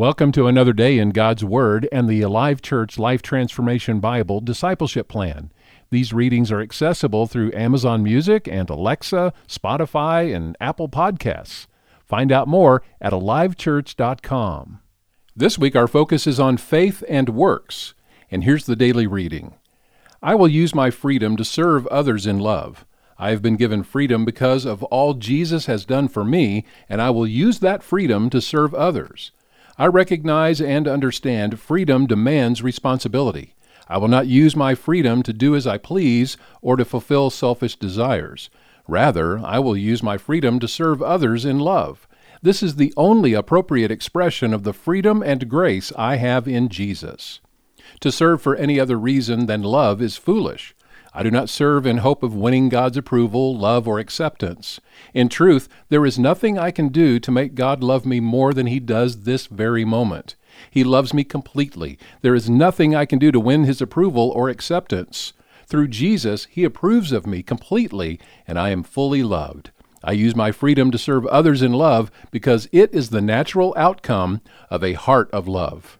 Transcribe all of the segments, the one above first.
Welcome to another day in God's Word and the Alive Church Life Transformation Bible Discipleship Plan. These readings are accessible through Amazon Music and Alexa, Spotify, and Apple Podcasts. Find out more at alivechurch.com. This week our focus is on faith and works, and here's the daily reading. I will use my freedom to serve others in love. I have been given freedom because of all Jesus has done for me, and I will use that freedom to serve others. I recognize and understand freedom demands responsibility. I will not use my freedom to do as I please or to fulfill selfish desires. Rather, I will use my freedom to serve others in love. This is the only appropriate expression of the freedom and grace I have in Jesus. To serve for any other reason than love is foolish. I do not serve in hope of winning God's approval, love, or acceptance. In truth, there is nothing I can do to make God love me more than He does this very moment. He loves me completely. There is nothing I can do to win His approval or acceptance. Through Jesus, He approves of me completely, and I am fully loved. I use my freedom to serve others in love because it is the natural outcome of a heart of love.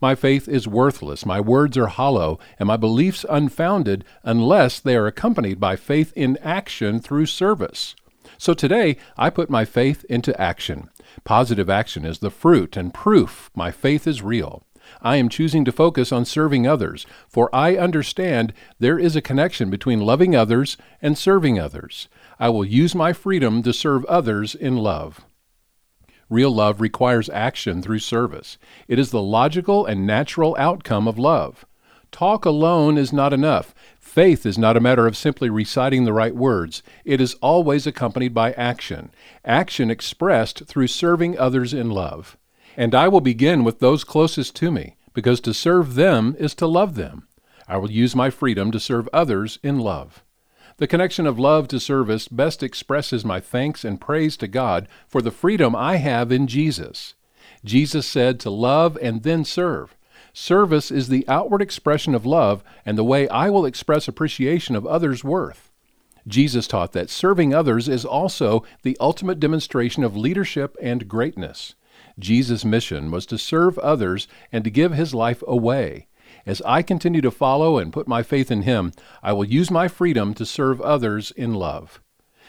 My faith is worthless, my words are hollow, and my beliefs unfounded unless they are accompanied by faith in action through service. So today, I put my faith into action. Positive action is the fruit and proof my faith is real. I am choosing to focus on serving others, for I understand there is a connection between loving others and serving others. I will use my freedom to serve others in love. Real love requires action through service. It is the logical and natural outcome of love. Talk alone is not enough. Faith is not a matter of simply reciting the right words. It is always accompanied by action, action expressed through serving others in love. And I will begin with those closest to me, because to serve them is to love them. I will use my freedom to serve others in love. The connection of love to service best expresses my thanks and praise to God for the freedom I have in Jesus. Jesus said to love and then serve. Service is the outward expression of love and the way I will express appreciation of others' worth. Jesus taught that serving others is also the ultimate demonstration of leadership and greatness. Jesus' mission was to serve others and to give his life away. As I continue to follow and put my faith in Him, I will use my freedom to serve others in love.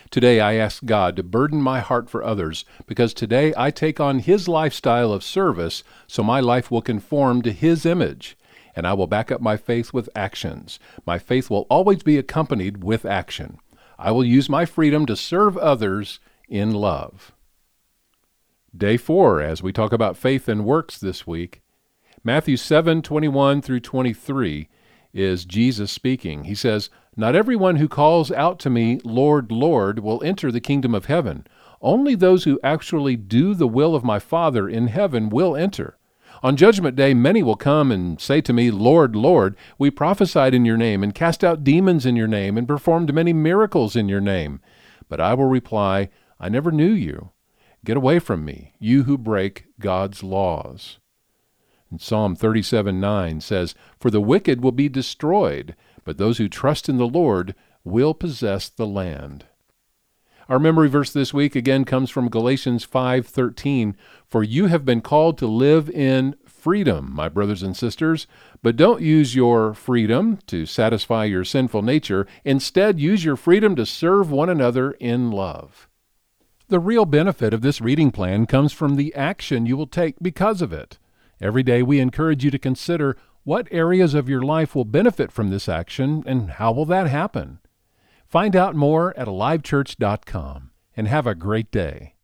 Today I ask God to burden my heart for others because today I take on His lifestyle of service so my life will conform to His image. And I will back up my faith with actions. My faith will always be accompanied with action. I will use my freedom to serve others in love. Day 4, as we talk about faith and works this week, Matthew 7 21 through 23 is Jesus speaking. He says, Not everyone who calls out to me, Lord, Lord, will enter the kingdom of heaven. Only those who actually do the will of my Father in heaven will enter. On judgment day, many will come and say to me, Lord, Lord, we prophesied in your name, and cast out demons in your name, and performed many miracles in your name. But I will reply, I never knew you. Get away from me, you who break God's laws. And Psalm 37 9 says, For the wicked will be destroyed, but those who trust in the Lord will possess the land. Our memory verse this week again comes from Galatians 5:13, "For you have been called to live in freedom, my brothers and sisters, but don't use your freedom to satisfy your sinful nature. Instead, use your freedom to serve one another in love." The real benefit of this reading plan comes from the action you will take because of it. Every day we encourage you to consider what areas of your life will benefit from this action and how will that happen. Find out more at alivechurch.com and have a great day.